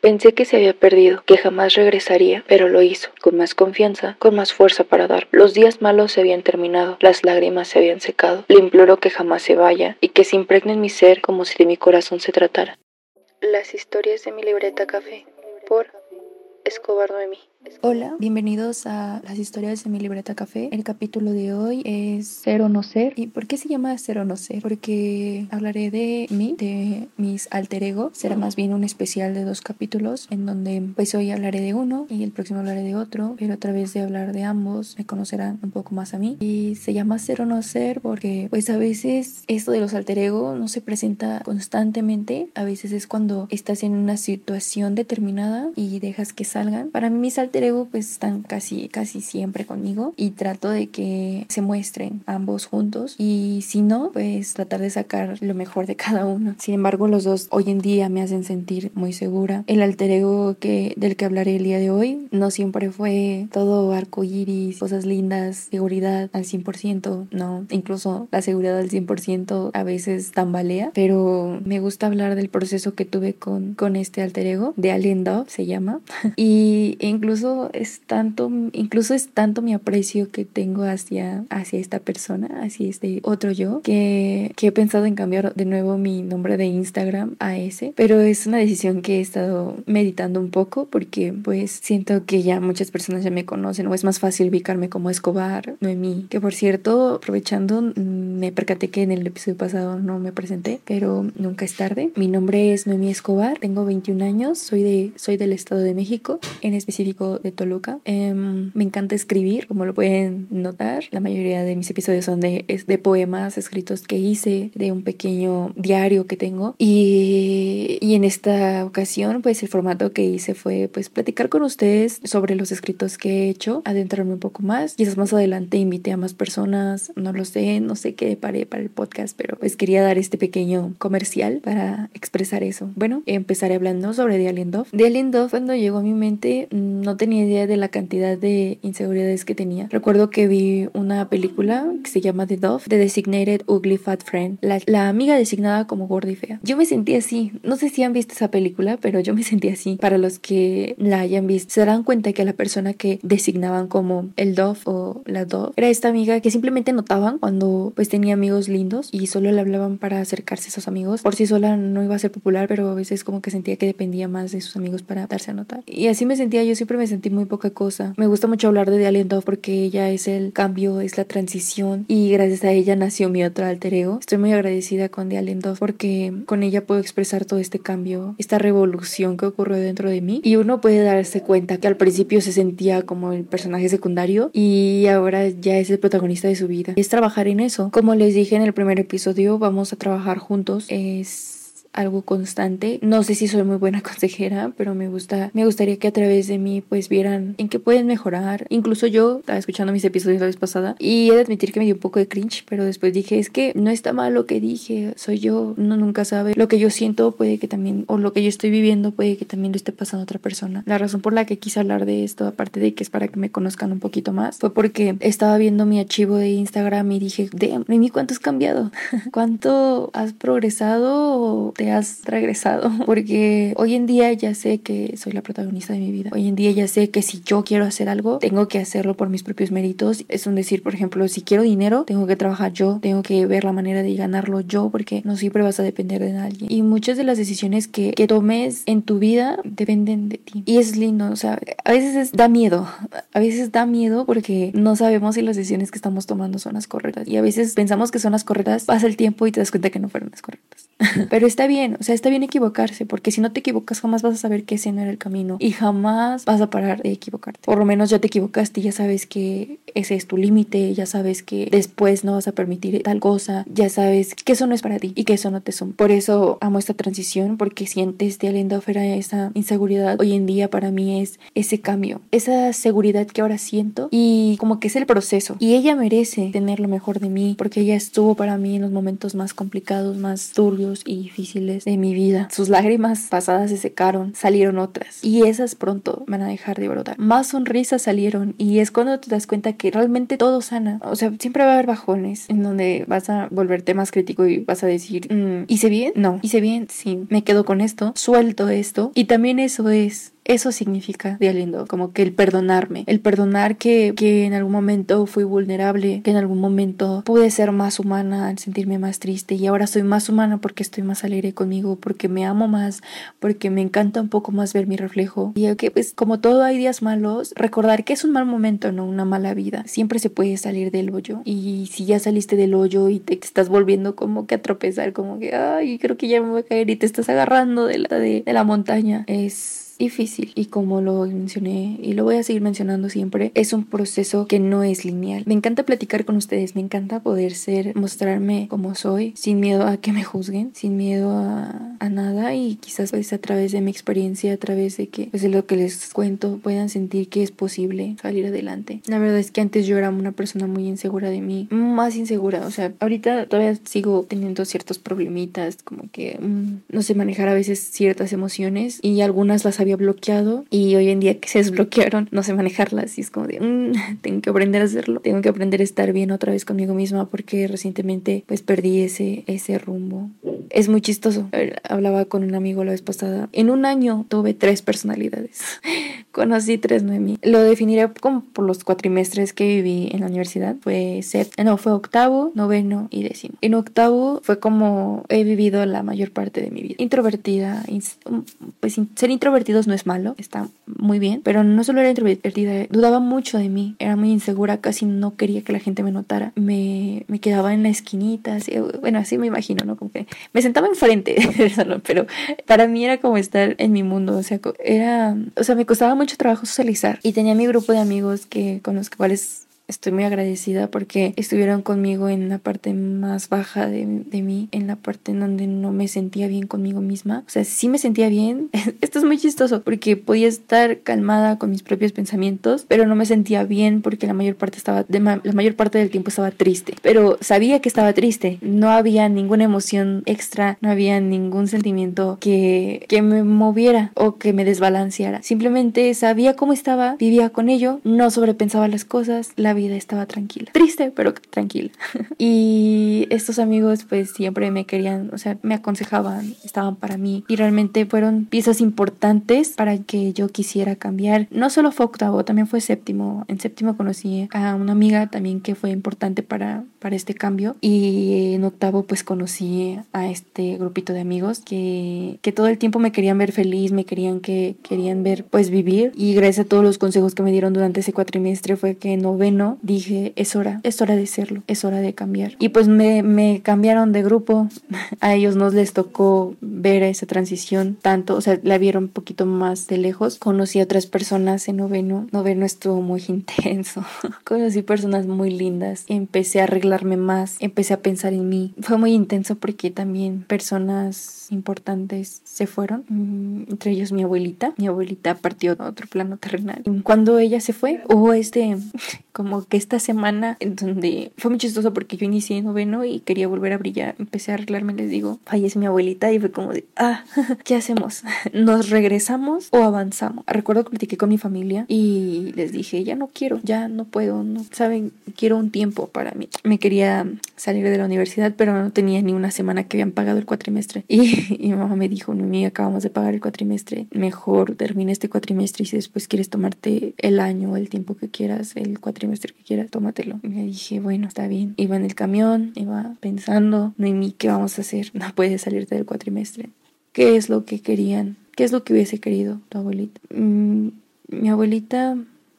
Pensé que se había perdido, que jamás regresaría, pero lo hizo, con más confianza, con más fuerza para dar. Los días malos se habían terminado, las lágrimas se habían secado. Le imploro que jamás se vaya y que se impregne en mi ser como si de mi corazón se tratara. Las historias de mi libreta café, por Escobar Noemí. Hola, bienvenidos a las historias de mi libreta café. El capítulo de hoy es Ser o no ser. ¿Y por qué se llama Ser o no ser? Porque hablaré de mí, de mis alter ego. Será más bien un especial de dos capítulos en donde pues hoy hablaré de uno y el próximo hablaré de otro, pero a través de hablar de ambos me conocerán un poco más a mí. Y se llama Ser o no ser porque pues a veces esto de los alter ego no se presenta constantemente. A veces es cuando estás en una situación determinada y dejas que salgan. Para mí mis alter ego pues están casi, casi siempre conmigo y trato de que se muestren ambos juntos y si no, pues tratar de sacar lo mejor de cada uno. Sin embargo, los dos hoy en día me hacen sentir muy segura. El alter ego que, del que hablaré el día de hoy no siempre fue todo arco iris, cosas lindas, seguridad al 100%, no, incluso la seguridad al 100% a veces tambalea, pero me gusta hablar del proceso que tuve con, con este alter ego, de Alien Dove se llama, y incluso es tanto, incluso es tanto mi aprecio que tengo hacia, hacia esta persona, hacia este otro yo, que, que he pensado en cambiar de nuevo mi nombre de Instagram a ese, pero es una decisión que he estado meditando un poco porque pues siento que ya muchas personas ya me conocen o es más fácil ubicarme como Escobar, Noemí, que por cierto, aprovechando, mm, me percaté que en el episodio pasado no me presenté, pero nunca es tarde. Mi nombre es Noemí Escobar, tengo 21 años, soy, de, soy del Estado de México, en específico de Toluca. Em, me encanta escribir, como lo pueden notar. La mayoría de mis episodios son de, de poemas escritos que hice, de un pequeño diario que tengo. Y, y en esta ocasión, pues el formato que hice fue pues platicar con ustedes sobre los escritos que he hecho, adentrarme un poco más. Quizás más adelante invité a más personas, no lo sé, no sé qué paré para el podcast, pero pues quería dar este pequeño comercial para expresar eso. Bueno, empezaré hablando sobre The Alien Dove. The Alien Dove cuando llegó a mi mente no tenía idea de la cantidad de inseguridades que tenía. Recuerdo que vi una película que se llama The Dove, The Designated Ugly Fat Friend, la, amiga designada como gorda y fea. Yo me sentí así. No sé si han visto esa película, pero yo me sentí así. Para los que la hayan visto, se darán cuenta que la persona que designaban como el Dove o la Dove era esta amiga que simplemente notaban cuando pues tenía amigos lindos y solo le hablaban para acercarse a esos amigos. Por sí sola no iba a ser popular, pero a veces como que sentía que dependía más de sus amigos para darse a notar. Y así me sentía yo siempre me sentí muy poca cosa. Me gusta mucho hablar de The Alien porque ella es el cambio, es la transición y gracias a ella nació mi otro alter ego. Estoy muy agradecida con The Alien porque con ella puedo expresar todo este cambio, esta revolución que ocurrió dentro de mí y uno puede darse cuenta que al principio se sentía como el personaje secundario y ahora ya es el protagonista de su vida. Es trabajar en eso. Como les dije en el primer episodio, vamos a trabajar juntos. Es algo constante. No sé si soy muy buena consejera, pero me gusta, me gustaría que a través de mí pues vieran en qué pueden mejorar. Incluso yo estaba escuchando mis episodios la vez pasada y he de admitir que me dio un poco de cringe, pero después dije, es que no está mal lo que dije, soy yo, uno nunca sabe. Lo que yo siento puede que también, o lo que yo estoy viviendo puede que también lo esté pasando a otra persona. La razón por la que quise hablar de esto, aparte de que es para que me conozcan un poquito más, fue porque estaba viendo mi archivo de Instagram y dije, damn, Mimi, ¿cuánto has cambiado? ¿Cuánto has progresado? Te has regresado, porque hoy en día ya sé que soy la protagonista de mi vida. Hoy en día ya sé que si yo quiero hacer algo, tengo que hacerlo por mis propios méritos. Es un decir, por ejemplo, si quiero dinero, tengo que trabajar yo, tengo que ver la manera de ganarlo yo, porque no siempre vas a depender de nadie. Y muchas de las decisiones que, que tomes en tu vida dependen de ti. Y es lindo, o sea, a veces da miedo, a veces da miedo porque no sabemos si las decisiones que estamos tomando son las correctas. Y a veces pensamos que son las correctas, pasa el tiempo y te das cuenta que no fueron las correctas. Pero está bien, o sea, está bien equivocarse, porque si no te equivocas jamás vas a saber que ese no era el camino y jamás vas a parar de equivocarte. Por lo menos ya te equivocaste ya sabes que ese es tu límite, ya sabes que después no vas a permitir tal cosa, ya sabes que eso no es para ti y que eso no te suma. Por eso amo esta transición, porque sientes de Alendofera esa inseguridad, hoy en día para mí es ese cambio, esa seguridad que ahora siento y como que es el proceso. Y ella merece tener lo mejor de mí, porque ella estuvo para mí en los momentos más complicados, más turbios y difíciles de mi vida. Sus lágrimas pasadas se secaron, salieron otras y esas pronto van a dejar de brotar. Más sonrisas salieron y es cuando te das cuenta que realmente todo sana. O sea, siempre va a haber bajones en donde vas a volverte más crítico y vas a decir, mm, ¿hice bien? No, hice bien, sí, me quedo con esto, suelto esto y también eso es eso significa día lindo, como que el perdonarme, el perdonar que, que en algún momento fui vulnerable, que en algún momento pude ser más humana al sentirme más triste y ahora soy más humana porque estoy más alegre conmigo, porque me amo más, porque me encanta un poco más ver mi reflejo. Y que pues como todo hay días malos, recordar que es un mal momento, no una mala vida. Siempre se puede salir del hoyo y si ya saliste del hoyo y te, estás volviendo como que a tropezar, como que, ay, creo que ya me voy a caer y te estás agarrando de la, de la montaña, es difícil y como lo mencioné y lo voy a seguir mencionando siempre, es un proceso que no es lineal. Me encanta platicar con ustedes, me encanta poder ser, mostrarme como soy, sin miedo a que me juzguen, sin miedo a, a nada y quizás pues a través de mi experiencia, a través de que pues de lo que les cuento puedan sentir que es posible salir adelante. La verdad es que antes yo era una persona muy insegura de mí, más insegura, o sea, ahorita todavía sigo teniendo ciertos problemitas, como que mm, no sé manejar a veces ciertas emociones y algunas las había bloqueado y hoy en día que se desbloquearon no sé manejarlas y es como de mm, tengo que aprender a hacerlo tengo que aprender a estar bien otra vez conmigo misma porque recientemente pues perdí ese ese rumbo es muy chistoso. Hablaba con un amigo la vez pasada. En un año tuve tres personalidades. Conocí tres Noemí lo definiré como por los cuatrimestres que viví en la universidad. Fue set no fue octavo noveno y décimo. En octavo fue como he vivido la mayor parte de mi vida. Introvertida pues ser introvertido no es malo, está muy bien, pero no solo era introvertida, dudaba mucho de mí, era muy insegura, casi no quería que la gente me notara, me, me quedaba en la esquinita, así, bueno, así me imagino, ¿no? Como que me sentaba enfrente del pero para mí era como estar en mi mundo, o sea, era, o sea, me costaba mucho trabajo socializar y tenía mi grupo de amigos que con los cuales estoy muy agradecida porque estuvieron conmigo en la parte más baja de, de, mí, en la parte en donde no me sentía bien conmigo misma. O sea, sí me sentía bien. Esto es muy chistoso porque podía estar calmada con mis propios pensamientos, pero no me sentía bien porque la mayor parte estaba, de la mayor parte del tiempo estaba triste. Pero sabía que estaba triste. No había ninguna emoción extra, no había ningún sentimiento que, que me moviera o que me desbalanceara. Simplemente sabía cómo estaba, vivía con ello, no sobrepensaba las cosas, la vida estaba tranquila. Triste, pero tranquila. y estos amigos pues siempre me querían, o sea, me aconsejaban, estaban para mí y realmente fueron piezas importantes para que yo quisiera cambiar. No solo fue octavo, también fue séptimo. En séptimo conocí a una amiga también que fue importante para, para este cambio y en octavo pues conocí a este grupito de amigos que, que todo el tiempo me querían ver feliz, me querían que querían ver pues vivir y gracias a todos los consejos que me dieron durante ese cuatrimestre fue que noveno dije, es hora, es hora de serlo, es hora de cambiar. Y pues me, me cambiaron de grupo, a ellos no les tocó ver esa transición tanto, o sea, la vieron un poquito más de lejos. Conocí a otras personas en noveno, noveno estuvo muy intenso. Conocí personas muy lindas, empecé a arreglarme más, empecé a pensar en mí. Fue muy intenso porque también personas importantes se fueron, mm, entre ellos mi abuelita. Mi abuelita partió a otro plano terrenal. Cuando ella se fue, hubo este como que esta semana en donde fue muy chistoso porque yo inicié noveno y quería volver a brillar, empecé a arreglarme, les digo, fallece mi abuelita y fue como de, ah, ¿qué hacemos? ¿Nos regresamos o avanzamos? Recuerdo que platiqué con mi familia y les dije, ya no quiero, ya no puedo, no saben, quiero un tiempo para mí. Me quería salir de la universidad, pero no tenía ni una semana que habían pagado el cuatrimestre. Y, mi mamá me dijo, no, mía, acabamos de pagar el cuatrimestre, mejor termina este cuatrimestre y si después quieres tomarte el año, el tiempo que quieras, el cuatrimestre que quieras, tómatelo. Y me dije, bueno, está bien. Iba en el camión, iba pensando, no mí ¿qué vamos a hacer? No puedes salirte del cuatrimestre. ¿Qué es lo que querían? ¿Qué es lo que hubiese querido tu abuelita? Mm, mi abuelita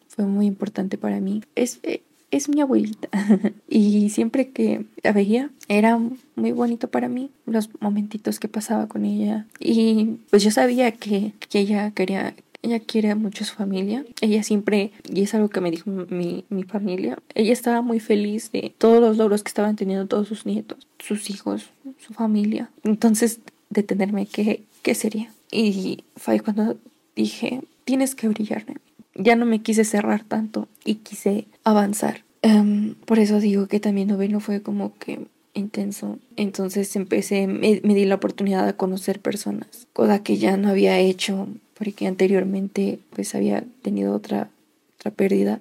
fue muy importante para mí. Es, eh, es mi abuelita. y siempre que la veía, era muy bonito para mí los momentitos que pasaba con ella. Y pues yo sabía que, que ella quería ella quiere mucho a su familia. Ella siempre, y es algo que me dijo mi, mi familia, ella estaba muy feliz de todos los logros que estaban teniendo todos sus nietos, sus hijos, su familia. Entonces, detenerme, ¿qué, qué sería? Y fue cuando dije, tienes que brillar. Ya no me quise cerrar tanto y quise avanzar. Em, por eso digo que también noveno fue como que intenso. Entonces empecé, me, di la oportunidad de conocer personas, cosa que ya no había hecho porque anteriormente pues había tenido otra, otra pérdida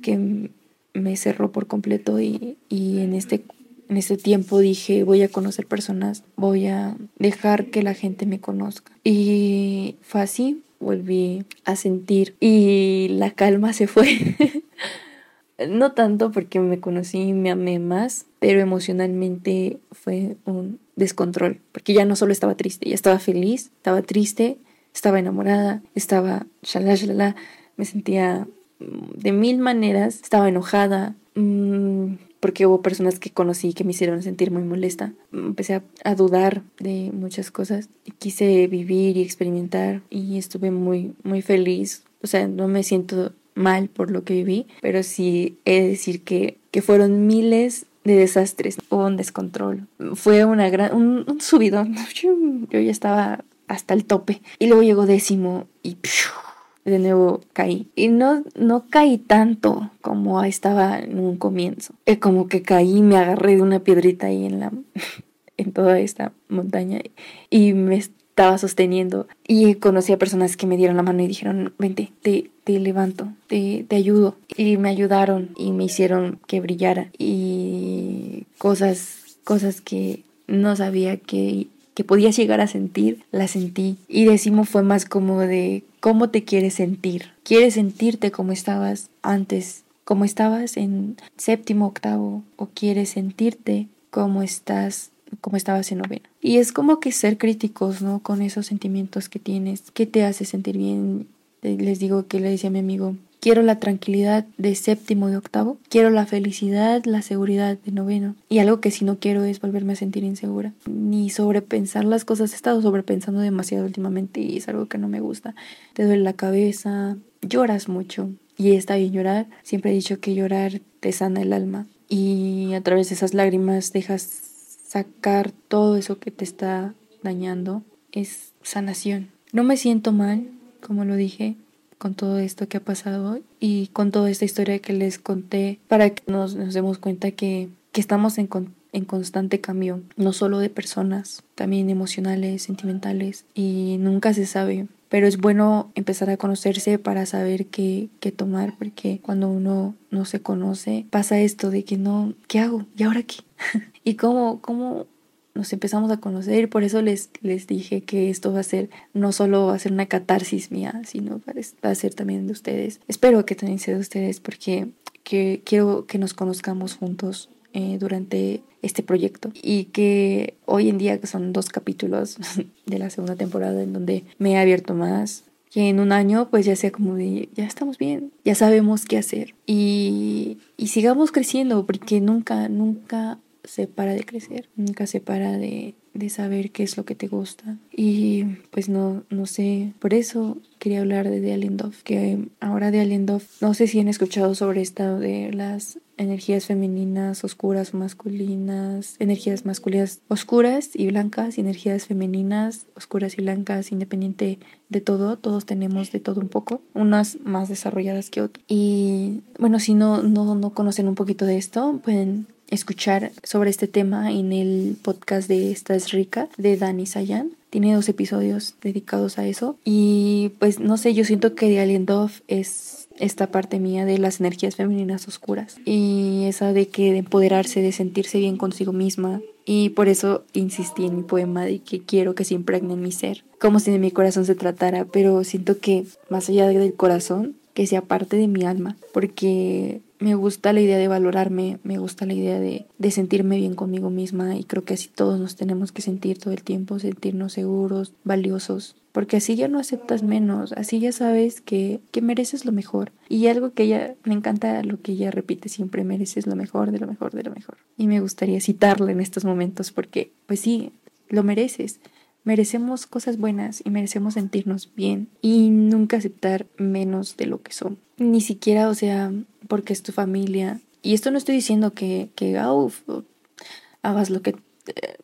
que me cerró por completo y, y en este en ese tiempo dije voy a conocer personas, voy a dejar que la gente me conozca. Y fue así, volví a sentir y la calma se fue. no tanto porque me conocí y me amé más, pero emocionalmente fue un descontrol, porque ya no solo estaba triste, ya estaba feliz, estaba triste, estaba enamorada, estaba shalala, shalala, me sentía de mil maneras, estaba enojada, mmm, porque hubo personas que conocí que me hicieron sentir muy molesta. Empecé a, dudar de muchas cosas y quise vivir y experimentar y estuve muy, muy feliz. O sea, no me siento mal por lo que viví, pero sí he de decir que, que fueron miles de desastres, hubo un descontrol, fue una gran, un, subidón, yo ya estaba hasta el tope y luego llegó décimo y de nuevo caí. Y no, no caí tanto como estaba en un comienzo. Es como que caí, me agarré de una piedrita ahí en la en toda esta montaña y me estaba sosteniendo y conocí a personas que me dieron la mano y dijeron, vente, te, te levanto, te, te ayudo. Y me ayudaron y me hicieron que brillara y cosas, cosas que no sabía que que podías llegar a sentir, la sentí. Y décimo fue más como de cómo te quieres sentir. ¿Quieres sentirte como estabas antes, como estabas en séptimo, octavo? ¿O quieres sentirte como estás, como estabas en noveno? Y es como que ser críticos, ¿no? Con esos sentimientos que tienes. ¿Qué te hace sentir bien? Les digo que le decía a mi amigo, Quiero la tranquilidad de séptimo y octavo. Quiero la felicidad, la seguridad de noveno. Y algo que si no quiero es volverme a sentir insegura. Ni sobrepensar las cosas. He estado sobrepensando demasiado últimamente y es algo que no me gusta. Te duele la cabeza, lloras mucho. Y está bien llorar. Siempre he dicho que llorar te sana el alma. Y a través de esas lágrimas dejas sacar todo eso que te está dañando. Es sanación. No me siento mal, como lo dije con todo esto que ha pasado y con toda esta historia que les conté para que nos, nos demos cuenta que, que estamos en, en constante cambio, no solo de personas, también emocionales, sentimentales y nunca se sabe. Pero es bueno empezar a conocerse para saber qué, qué tomar, porque cuando uno no se conoce pasa esto de que no, ¿qué hago? ¿Y ahora qué? ¿Y cómo, cómo nos empezamos a conocer. Por eso les, les dije que esto va a ser, no solo va a ser una catarsis mía, sino va a ser también de ustedes. Espero que también sea de ustedes porque que quiero que nos conozcamos juntos eh, durante este proyecto y que hoy en día que son dos capítulos de la segunda temporada en donde me he abierto más que en un año pues ya sea como de ya estamos bien ya sabemos qué hacer y, y sigamos creciendo porque nunca nunca se para de crecer, nunca se para de, de saber qué es lo que te gusta. Y pues no, no sé, por eso quería hablar de The Alendorf, que ahora The Alendorf, no sé si han escuchado sobre esto de las energías femeninas oscuras o masculinas, energías masculinas oscuras y blancas, energías femeninas oscuras y blancas, independiente de todo, todos tenemos de todo un poco, unas más desarrolladas que otras. Y bueno, si no, no, no conocen un poquito de esto, pueden escuchar sobre este tema en el podcast de Esta es rica de Dani Sayan. Tiene dos episodios dedicados a eso. Y pues no sé, yo siento que de Alien Dove es esta parte mía de las energías femeninas oscuras. Y esa de que de empoderarse, de sentirse bien consigo misma. Y por eso insistí en mi poema de que quiero que se impregne en mi ser. Como si de mi corazón se tratara. Pero siento que más allá del corazón, que sea parte de mi alma. Porque me gusta la idea de valorarme, me gusta la idea de, de, sentirme bien conmigo misma y creo que así todos nos tenemos que sentir todo el tiempo, sentirnos seguros, valiosos, porque así ya no aceptas menos, así ya sabes que, que mereces lo mejor. Y algo que ella, me encanta lo que ella repite siempre, mereces lo mejor, de lo mejor, de lo mejor. Y me gustaría citarla en estos momentos porque, pues sí, lo mereces. Merecemos cosas buenas y merecemos sentirnos bien y nunca aceptar menos de lo que somos. Ni siquiera, o sea, porque es tu familia. Y esto no estoy diciendo que, que hagas lo que eh,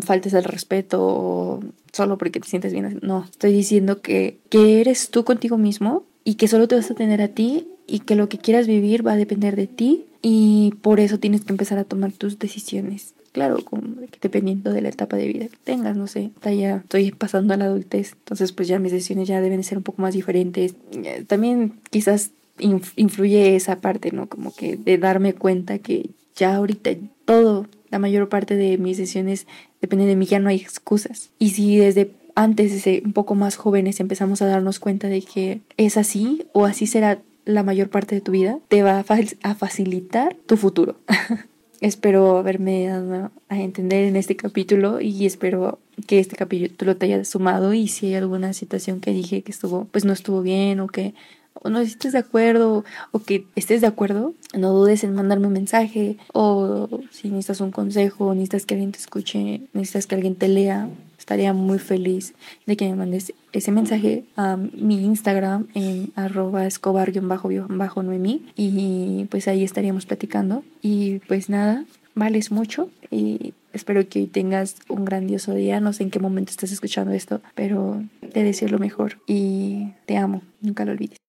faltes el respeto o solo porque te sientes bien. No, estoy diciendo que, que eres tú contigo mismo y que solo te vas a tener a ti y que lo que quieras vivir va a depender de ti y por eso tienes que empezar a tomar tus decisiones claro, como dependiendo de la etapa de vida que tengas, no sé, ya estoy pasando a la adultez, entonces pues ya mis decisiones ya deben ser un poco más diferentes. Eh, también quizás influye esa parte, ¿no? Como que de darme cuenta que ya ahorita todo, la mayor parte de mis decisiones depende de mí, ya no hay excusas. Y si desde antes, desde un poco más jóvenes, empezamos a darnos cuenta de que es así o así será la mayor parte de tu vida, te va a, facilitar tu futuro. espero haberme dado a entender en este capítulo y espero que este capítulo te haya sumado y si hay alguna situación que dije que estuvo pues no estuvo bien o que o no estés de acuerdo o que estés de acuerdo, no dudes en mandarme un mensaje o si necesitas un consejo, necesitas que alguien te escuche, necesitas que alguien te lea, estaría muy feliz de que me mandes ese mensaje a mi Instagram en arroba escobar-noemí y pues ahí estaríamos platicando. Y pues nada, vales mucho y espero que hoy tengas un grandioso día, no sé en qué momento estás escuchando esto, pero te deseo lo mejor y te amo, nunca lo olvides.